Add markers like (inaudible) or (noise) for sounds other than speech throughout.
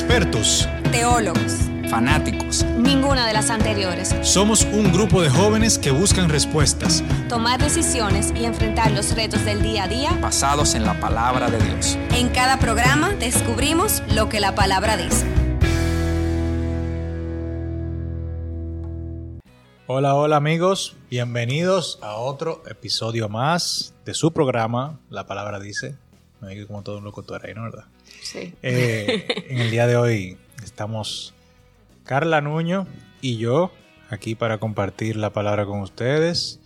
expertos, teólogos, fanáticos. Ninguna de las anteriores. Somos un grupo de jóvenes que buscan respuestas, tomar decisiones y enfrentar los retos del día a día basados en la palabra de Dios. En cada programa descubrimos lo que la palabra dice. Hola, hola amigos, bienvenidos a otro episodio más de su programa, La Palabra Dice. Me digo como todo un locutor ahí, ¿no? ¿Verdad? Sí. Eh, en el día de hoy estamos Carla Nuño y yo aquí para compartir la palabra con ustedes.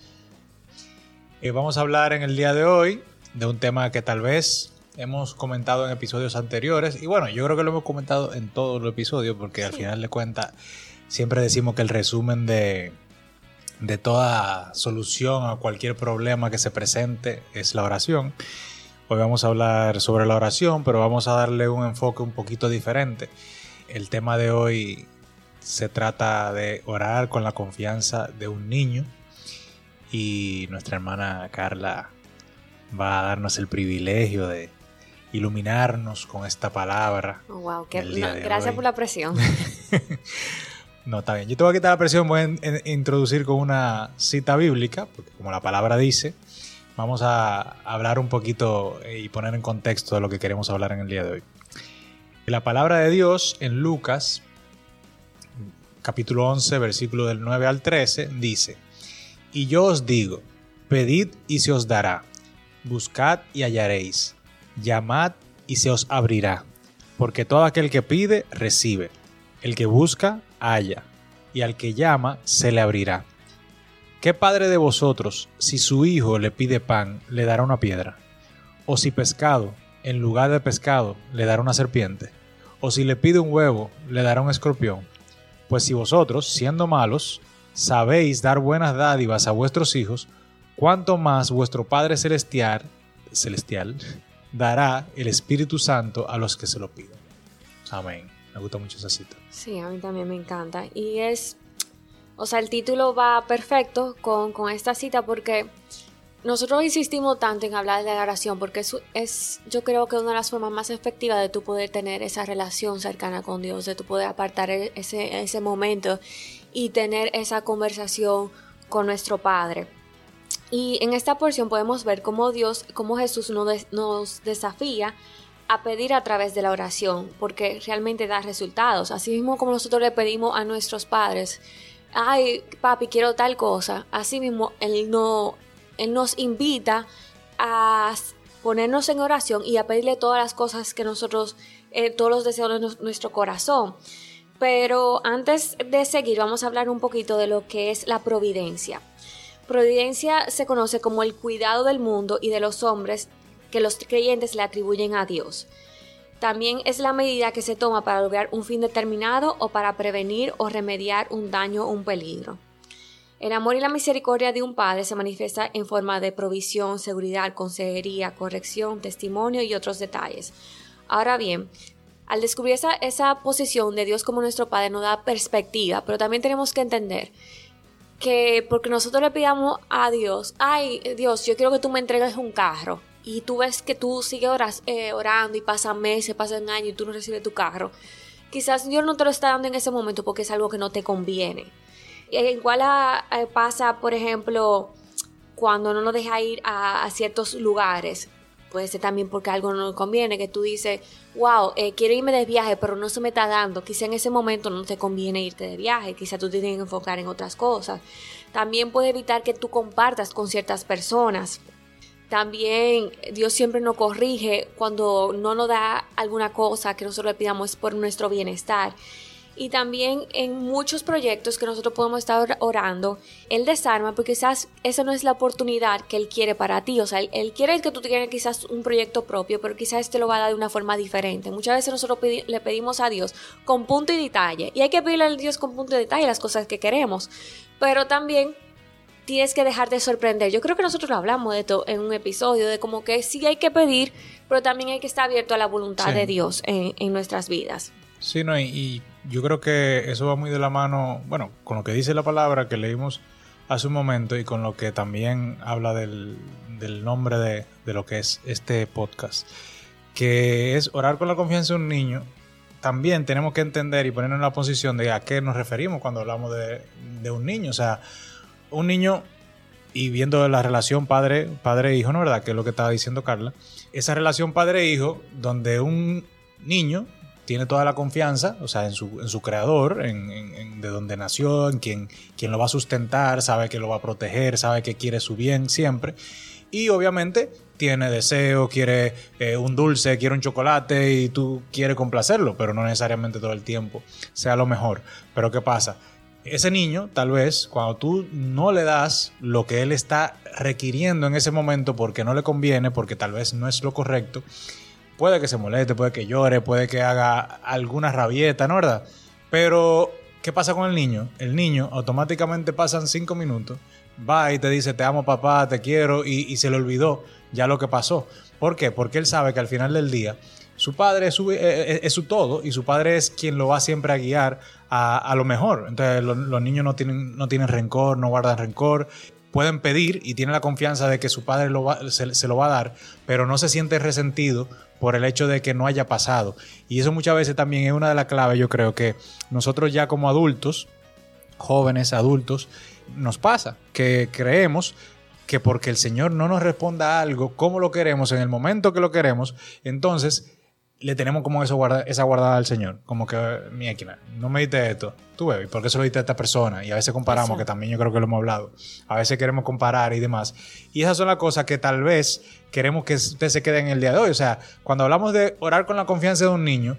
Eh, vamos a hablar en el día de hoy de un tema que tal vez hemos comentado en episodios anteriores y bueno, yo creo que lo hemos comentado en todos los episodios porque al final de cuentas siempre decimos que el resumen de, de toda solución a cualquier problema que se presente es la oración. Hoy vamos a hablar sobre la oración, pero vamos a darle un enfoque un poquito diferente. El tema de hoy se trata de orar con la confianza de un niño y nuestra hermana Carla va a darnos el privilegio de iluminarnos con esta palabra. Oh, wow, qué, gracias por la presión. (laughs) no, está bien. Yo te voy a quitar la presión, voy a introducir con una cita bíblica, porque como la palabra dice, vamos a hablar un poquito eh, y poner en contexto lo que queremos hablar en el día de hoy. La palabra de Dios en Lucas, capítulo 11, versículo del 9 al 13, dice, Y yo os digo, pedid y se os dará, buscad y hallaréis, llamad y se os abrirá, porque todo aquel que pide, recibe, el que busca, halla, y al que llama, se le abrirá. ¿Qué padre de vosotros, si su hijo le pide pan, le dará una piedra? ¿O si pescado, en lugar de pescado, le dará una serpiente? ¿O si le pide un huevo, le dará un escorpión? Pues si vosotros, siendo malos, sabéis dar buenas dádivas a vuestros hijos, cuánto más vuestro Padre Celestial, celestial dará el Espíritu Santo a los que se lo piden. Amén. Me gusta mucho esa cita. Sí, a mí también me encanta. Y es o sea, el título va perfecto con, esta cita porque nosotros insistimos tanto en hablar de la oración porque es, es, yo creo que una de las formas más efectivas de tu poder tener esa relación cercana con Dios, de tu poder apartar e, ese, ese momento y tener esa conversación con nuestro Padre. Y en esta porción podemos ver cómo Dios, cómo Jesús nos, nos desafía a pedir a través de la oración, porque realmente da resultados. Así mismo como nosotros le pedimos a nuestros padres ay, papi, quiero tal cosa. Así mismo, Él, no, él nos invita a ponernos en oración y a pedirle todas las cosas que nosotros, eh, todos los deseos de nuestro corazón. Pero antes de seguir, vamos a hablar un poquito de lo que es la providencia. Providencia se conoce como el cuidado del mundo y de los hombres que los creyentes le atribuyen a Dios. También es la medida que se toma para lograr un fin determinado o para prevenir o remediar un daño o un peligro. El amor y la misericordia de un padre se manifiesta en forma de provisión, seguridad, consejería, corrección, testimonio y otros detalles. Ahora bien, al descubrir esa, esa posición de Dios como nuestro Padre nos da perspectiva, pero también tenemos que entender que porque nosotros le pidamos a Dios, ay Dios, yo quiero que tú me entregues un carro, y tú ves que tú sigues eh, orando y pasan meses, pasan años y tú no recibes tu carro, quizás Dios no te lo está dando en ese momento porque es algo que no te conviene. Igual pasa, por ejemplo, cuando no nos deja ir a, ciertos lugares. Puede ser también porque algo no nos conviene, que tú dices, wow, eh, quiero irme de viaje, pero no se me está dando. Quizá en ese momento no te conviene irte de viaje, quizá tú tienes que enfocar en otras cosas. También puede evitar que tú compartas con ciertas personas también Dios siempre nos corrige cuando no nos da alguna cosa que nosotros le pidamos por nuestro bienestar. Y también en muchos proyectos que nosotros podemos estar orando, Él desarma porque quizás esa no es la oportunidad que Él quiere para ti. O sea, Él, quiere que tú tengas quizás un proyecto propio, pero quizás te lo va a dar de una forma diferente. Muchas veces nosotros le pedimos a Dios con punto y detalle. Y hay que pedirle a Dios con punto y detalle las cosas que queremos. Pero también tienes que dejar de sorprender. Yo creo que nosotros lo hablamos de esto en un episodio, de como que sí hay que pedir, pero también hay que estar abierto a la voluntad de Dios en, nuestras vidas. Sí, no, y, yo creo que eso va muy de la mano, bueno, con lo que dice la palabra que leímos hace un momento y con lo que también habla del, nombre de, de, lo que es este podcast, que es orar con la confianza de un niño, también tenemos que entender y ponernos en la posición de a qué nos referimos cuando hablamos de, de un niño. O sea, un niño y viendo la relación padre, padre-hijo, ¿no verdad? Que es lo que estaba diciendo Carla. Esa relación padre-hijo, donde un niño tiene toda la confianza, o sea, en su, en su creador, en, de donde nació, en quien, quien lo va a sustentar, sabe que lo va a proteger, sabe que quiere su bien siempre. Y obviamente tiene deseo, quiere eh, un dulce, quiere un chocolate y tú quieres complacerlo, pero no necesariamente todo el tiempo sea lo mejor. Pero ¿qué pasa? Ese niño, tal vez, cuando tú no le das lo que él está requiriendo en ese momento porque no le conviene, porque tal vez no es lo correcto, puede que se moleste, puede que llore, puede que haga alguna rabieta, ¿no verdad? Pero, ¿qué pasa con el niño? El niño automáticamente pasan cinco minutos, va y te dice, te amo papá, te quiero, y, se le olvidó ya lo que pasó. ¿Por qué? Porque él sabe que al final del día su padre es su, eh, eh, es, su, todo y su padre es quien lo va siempre a guiar a, lo mejor. Entonces los niños no tienen, no tienen rencor, no guardan rencor. Pueden pedir y tienen la confianza de que su padre lo va, se, se, lo va a dar, pero no se siente resentido por el hecho de que no haya pasado. Y eso muchas veces también es una de las claves, yo creo que nosotros ya como adultos, jóvenes, adultos, nos pasa que creemos que porque el Señor no nos responda algo como lo queremos, en el momento que lo queremos, entonces le tenemos como eso guarda, esa guardada al Señor. Como que, mi equina, no me diste esto. Tú, baby, ¿por qué se lo diste a esta persona? Y a veces comparamos, Exacto. que también yo creo que lo hemos hablado. A veces queremos comparar y demás. Y esas son las cosas que tal vez queremos que usted se quede en el día de hoy. O sea, cuando hablamos de orar con la confianza de un niño,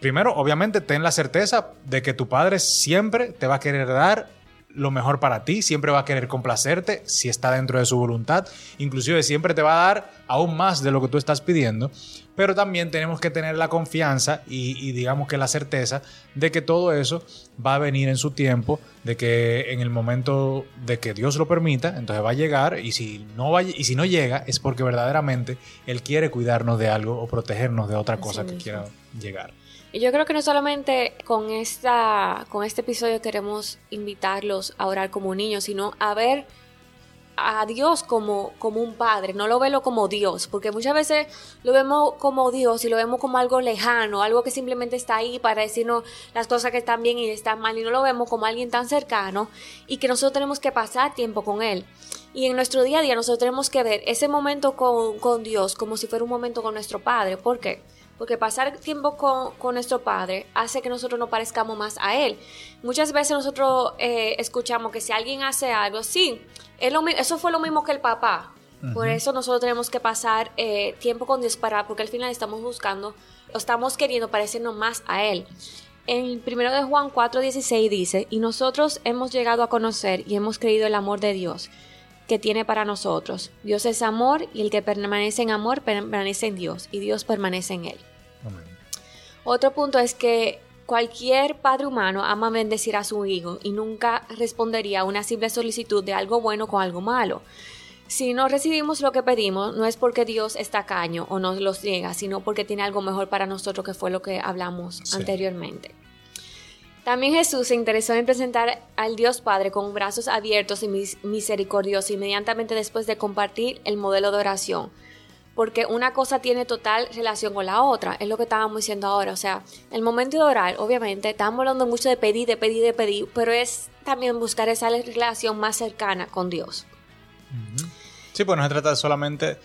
primero, obviamente, ten la certeza de que tu padre siempre te va a querer dar lo mejor para ti, siempre va a querer complacerte si está dentro de su voluntad, inclusive siempre te va a dar aún más de lo que tú estás pidiendo, pero también tenemos que tener la confianza y, y, digamos que la certeza de que todo eso va a venir en su tiempo, de que en el momento de que Dios lo permita, entonces va a llegar y si no, va, y si no llega es porque verdaderamente Él quiere cuidarnos de algo o protegernos de otra cosa que quiera llegar. Y yo creo que no solamente con, esta, con este episodio queremos invitarlos a orar como niños, sino a ver a Dios como, como un padre, no lo velo como Dios, porque muchas veces lo vemos como Dios y lo vemos como algo lejano, algo que simplemente está ahí para decirnos las cosas que están bien y están mal, y no lo vemos como alguien tan cercano y que nosotros tenemos que pasar tiempo con Él. Y en nuestro día a día nosotros tenemos que ver ese momento con, con Dios como si fuera un momento con nuestro Padre. ¿Por qué? Pasar tiempo con, con, nuestro Padre hace que nosotros no parezcamos más a Él. Muchas veces nosotros eh, escuchamos que si alguien hace algo, sí, lo, eso fue lo mismo que el papá. Uh -huh. Por eso nosotros tenemos que pasar eh, tiempo con Dios para, porque al final estamos buscando, o estamos queriendo parecernos más a Él. En 1 de Juan 4:16 dice, y nosotros hemos llegado a conocer y hemos creído el amor de Dios que tiene para nosotros. Dios es amor y el que permanece en amor permanece en Dios y Dios permanece en él. Amén. Otro punto es que cualquier padre humano ama bendecir a su hijo y nunca respondería a una simple solicitud de algo bueno con algo malo. Si no recibimos lo que pedimos, no es porque Dios está caño o nos los niega, sino porque tiene algo mejor para nosotros, que fue lo que hablamos sí. anteriormente. También Jesús se interesó en presentar al Dios Padre con brazos abiertos y misericordiosos inmediatamente después de compartir el modelo de oración. Porque una cosa tiene total relación con la otra, es lo que estábamos diciendo ahora. O sea, el momento de orar, obviamente, estamos hablando mucho de pedir, de pedir, de pedir, pero es también buscar esa relación más cercana con Dios. Sí, pues no se trata solamente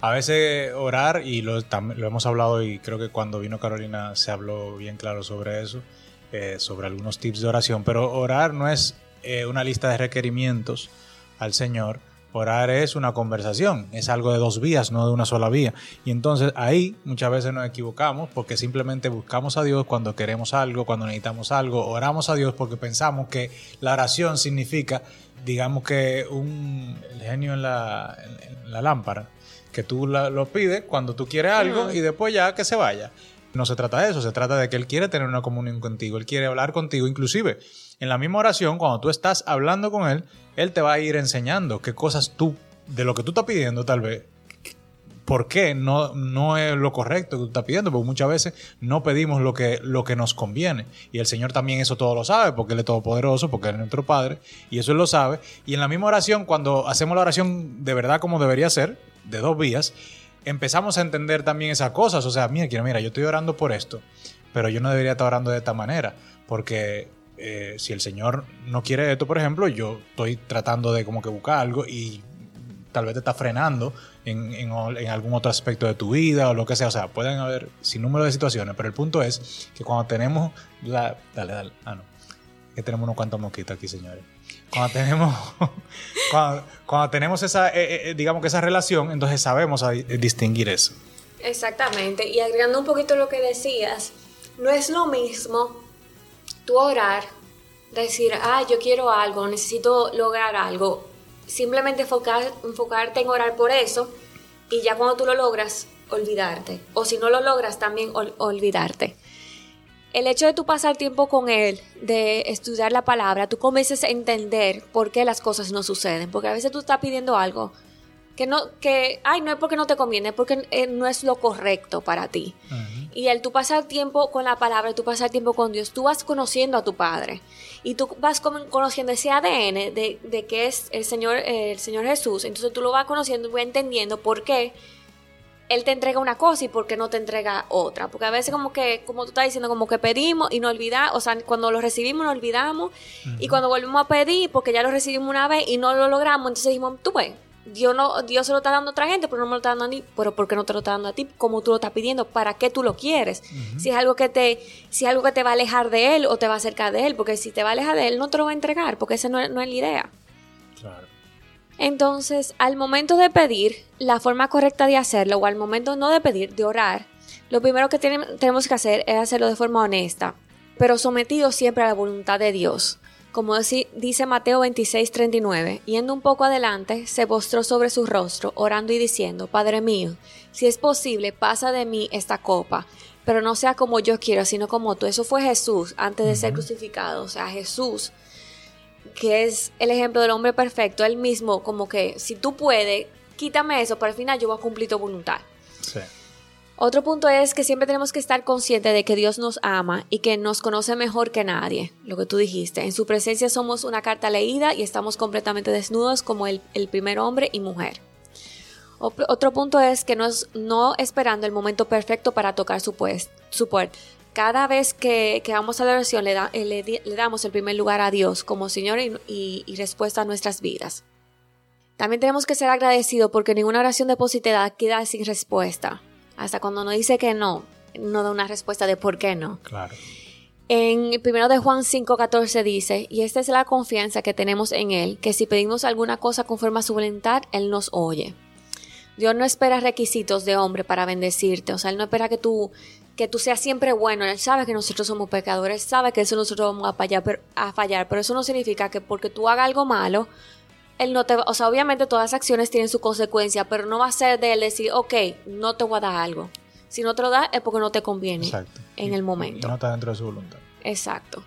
a veces orar, y lo, lo hemos hablado, y creo que cuando vino Carolina se habló bien claro sobre eso eh, sobre algunos tips de oración, pero orar no es eh, una lista de requerimientos al Señor. Orar es una conversación, es algo de dos vías, no de una sola vía. Y entonces ahí muchas veces nos equivocamos porque simplemente buscamos a Dios cuando queremos algo, cuando necesitamos algo, oramos a Dios porque pensamos que la oración significa, digamos que un el genio en la, en la lámpara, que tú la, lo pides cuando tú quieres algo uh -huh. y después ya que se vaya. No se trata de eso, se trata de que Él quiere tener una comunión contigo, Él quiere hablar contigo, inclusive en la misma oración, cuando tú estás hablando con Él, Él te va a ir enseñando qué cosas tú, de lo que tú estás pidiendo tal vez, por qué no, no es lo correcto que tú estás pidiendo, porque muchas veces no pedimos lo que, lo que nos conviene. Y el Señor también eso todo lo sabe, porque Él es todopoderoso, porque Él es nuestro Padre, y eso Él lo sabe. Y en la misma oración, cuando hacemos la oración de verdad como debería ser, de dos vías, empezamos a entender también esas cosas. O sea, mira, mira, yo estoy orando por esto, pero yo no debería estar orando de esta manera, porque eh, si el Señor no quiere esto, por ejemplo, yo estoy tratando de como que buscar algo y tal vez te está frenando en, en, en, algún otro aspecto de tu vida o lo que sea. O sea, pueden haber sin número de situaciones, pero el punto es que cuando tenemos la... Dale, dale. Ah, no. Que tenemos unos cuantos mosquitos aquí, señores. Cuando tenemos, (laughs) cuando, tenemos esa, eh, eh, digamos que esa relación, entonces sabemos a, distinguir eso. Exactamente. Y agregando un poquito lo que decías, no es lo mismo tú orar, decir, ah, yo quiero algo, necesito lograr algo, simplemente enfocar, enfocarte en orar por eso y ya cuando tú lo logras, olvidarte. O si no lo logras, también ol olvidarte. El hecho de tú pasar tiempo con él, de estudiar la palabra, tú comienzas a entender por qué las cosas no suceden. Porque a veces tú estás pidiendo algo que no, que, ay, no es porque no te conviene, es porque eh, no es lo correcto para ti. Uh -huh. Y el tú pasar tiempo con la palabra, tú pasar tiempo con Dios, tú vas conociendo a tu Padre y tú vas conociendo ese ADN de, de que es el Señor, el Señor Jesús. Entonces tú lo vas conociendo y vas entendiendo por qué él te entrega una cosa y por qué no te entrega otra. Porque a veces como que, como tú estás diciendo, como que pedimos y no olvidamos, o sea, cuando lo recibimos no olvidamos, uh -huh. y cuando volvemos a pedir, porque ya lo recibimos una vez y no lo logramos, entonces dijimos, tú ves, Dios, no, Dios se lo está dando a otra gente, pero no me lo está dando a mí. Pero ¿por qué no te lo está dando a ti? Como tú lo estás pidiendo, ¿para qué tú lo quieres? Uh -huh. Si es algo que te, si es algo que te va a alejar de él o te va a acercar de él, porque si te va a alejar de él, no te lo va a entregar, porque esa no no es la idea. Entonces, al momento de pedir, la forma correcta de hacerlo, o al momento no de pedir, de orar, lo primero que tenemos que hacer es hacerlo de forma honesta, pero sometido siempre a la voluntad de Dios. Como dice Mateo 26, 39, yendo un poco adelante, se postró sobre su rostro, orando y diciendo, Padre mío, si es posible, pasa de mí esta copa, pero no sea como yo quiero, sino como tú. Eso fue Jesús antes de ser crucificado, o sea, Jesús que es el ejemplo del hombre perfecto, él mismo como que si tú puedes, quítame eso, pero al final yo voy a cumplir tu voluntad. Sí. Otro punto es que siempre tenemos que estar conscientes de que Dios nos ama y que nos conoce mejor que nadie, lo que tú dijiste. En su presencia somos una carta leída y estamos completamente desnudos como el, el primer hombre y mujer. Otro punto es que no, es, no esperando el momento perfecto para tocar su, pues, su puerta cada vez que, que, vamos a la oración le, da, le, le, damos el primer lugar a Dios como Señor y, y, y, respuesta a nuestras vidas. También tenemos que ser agradecidos porque ninguna oración depositada queda sin respuesta. Hasta cuando nos dice que no, no da una respuesta de por qué no. Claro. En el primero de Juan 5:14 dice, y esta es la confianza que tenemos en Él, que si pedimos alguna cosa conforme a su voluntad, Él nos oye. Dios no espera requisitos de hombre para bendecirte, o sea, Él no espera que tú que tú seas siempre bueno. Él sabe que nosotros somos pecadores, sabe que eso nosotros vamos a fallar, pero, a fallar, pero eso no significa que porque tú hagas algo malo, él no te va, o sea, obviamente todas las acciones tienen su consecuencia, pero no va a ser de él decir, ok, no te voy a dar algo. Si no te lo da es porque no te conviene Exacto. en y, el momento. Y no está dentro de su voluntad. Exacto.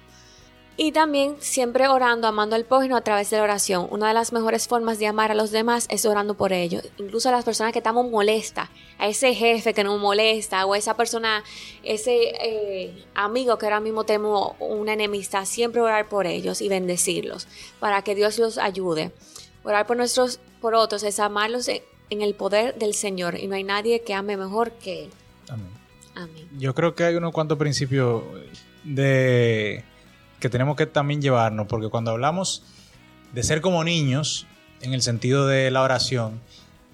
Y también siempre orando, amando al prójimo a través de la oración. Una de las mejores formas de amar a los demás es orando por ellos. Incluso a las personas que estamos molestas, a ese jefe que nos molesta, o a esa persona, ese eh, amigo que ahora mismo tenemos una enemistad, siempre orar por ellos y bendecirlos para que Dios los ayude. Orar por nuestros, por otros, es amarlos en, en el poder del Señor. Y no hay nadie que ame mejor que Él. Amén. Amén. Yo creo que hay unos cuantos principios de que tenemos que también llevarnos, porque cuando hablamos de ser como niños, en el sentido de la oración,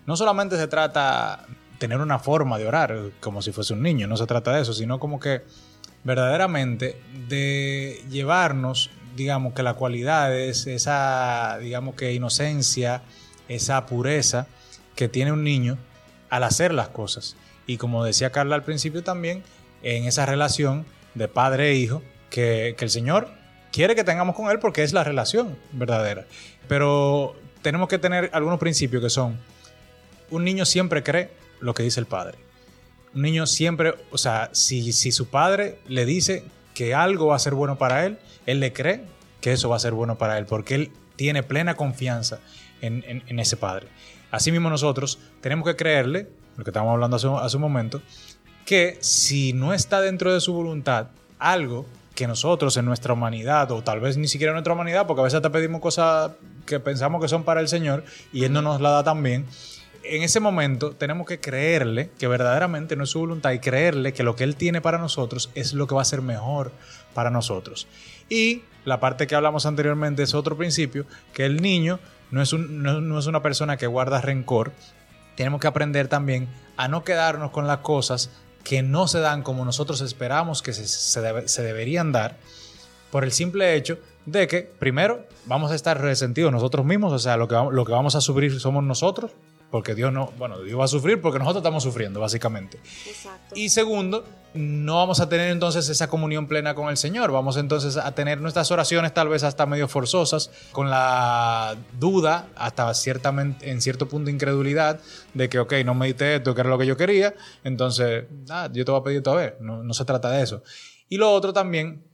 no solamente se trata tener una forma de orar como si fuese un niño, no se trata de eso, sino como que verdaderamente de llevarnos, digamos que la cualidad es esa, digamos que inocencia, esa pureza que tiene un niño al hacer las cosas. Y como decía Carla al principio también, en esa relación de padre e hijo, que, que el Señor quiere que tengamos con Él porque es la relación verdadera. Pero tenemos que tener algunos principios que son, un niño siempre cree lo que dice el padre. Un niño siempre, o sea, si, si su padre le dice que algo va a ser bueno para él, él le cree que eso va a ser bueno para él, porque él tiene plena confianza en, en, ese padre. Asimismo nosotros tenemos que creerle, lo que estamos hablando hace, hace un momento, que si no está dentro de su voluntad algo que nosotros en nuestra humanidad, o tal vez ni siquiera en nuestra humanidad, porque a veces te pedimos cosas que pensamos que son para el Señor y Él no nos la da también, en ese momento tenemos que creerle que verdaderamente no es su voluntad y creerle que lo que Él tiene para nosotros es lo que va a ser mejor para nosotros. Y la parte que hablamos anteriormente es otro principio, que el niño no es, un, no, es una persona que guarda rencor. Tenemos que aprender también a no quedarnos con las cosas que no se dan como nosotros esperamos que se, se deberían dar, por el simple hecho de que, primero, vamos a estar resentidos nosotros mismos, o sea, lo que, lo que vamos a sufrir somos nosotros, porque Dios no, bueno, Dios va a sufrir porque nosotros estamos sufriendo, básicamente. Exacto. Y segundo, no vamos a tener entonces esa comunión plena con el Señor. Vamos entonces a tener nuestras oraciones tal vez hasta medio forzosas, con la duda, hasta ciertamente, en cierto punto incredulidad, de que, ok, no medité esto, que era lo que yo quería, entonces, ah, yo te voy a pedir todavía. No, no se trata de eso. Y lo otro también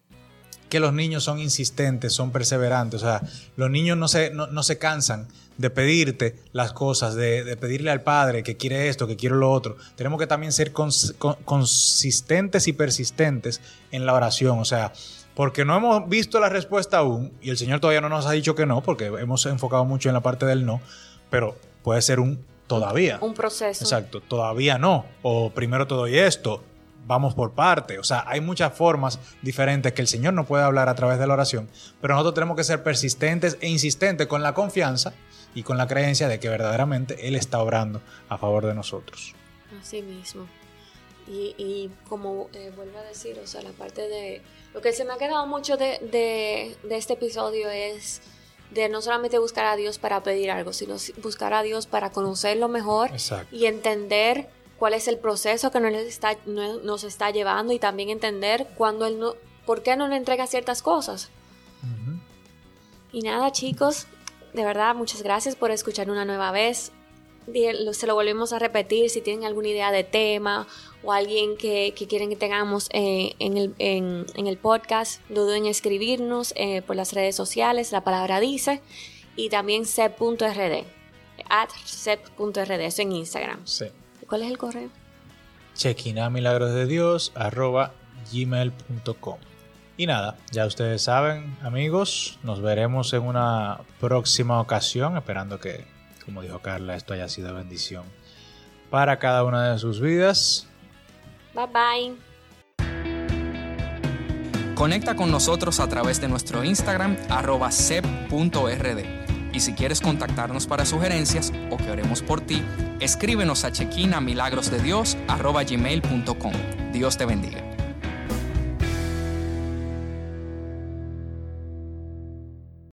que los niños son insistentes, son perseverantes. O sea, los niños no se, no, se cansan de pedirte las cosas, de, pedirle al padre que quiere esto, que quiere lo otro. Tenemos que también ser consistentes y persistentes en la oración. O sea, porque no hemos visto la respuesta aún y el Señor todavía no nos ha dicho que no, porque hemos enfocado mucho en la parte del no, pero puede ser un todavía. Un proceso. Exacto, todavía no. O primero te doy esto, vamos por parte. O sea, hay muchas formas diferentes que el Señor no puede hablar a través de la oración, pero nosotros tenemos que ser persistentes e insistentes con la confianza y con la creencia de que verdaderamente Él está obrando a favor de nosotros. Así mismo. Y, como eh, vuelvo a decir, o sea, la parte de... Lo que se me ha quedado mucho de, de este episodio es de no solamente buscar a Dios para pedir algo, sino buscar a Dios para conocerlo mejor y entender cuál es el proceso que nos está, nos está llevando y también entender cuándo él no, por qué no le entrega ciertas cosas. Y nada, chicos, de verdad, muchas gracias por escuchar una nueva vez. Se lo volvemos a repetir si tienen alguna idea de tema o alguien que, quieren que tengamos eh, en, el, en, el, podcast, duden en escribirnos eh, por las redes sociales, la palabra dice, y también sep.rd, at sep.rd, eso en Instagram. Sí. ¿Cuál es el correo? Chequina milagros de Dios arroba gmail.com. Y nada, ya ustedes saben, amigos, nos veremos en una próxima ocasión, esperando que, como dijo Carla, esto haya sido bendición para cada una de sus vidas. Bye bye. Conecta con nosotros a través de nuestro Instagram arroba sep.rd y si quieres contactarnos para sugerencias o que oremos por ti, escríbenos a chequinamilagrosdedios.com. Dios te bendiga.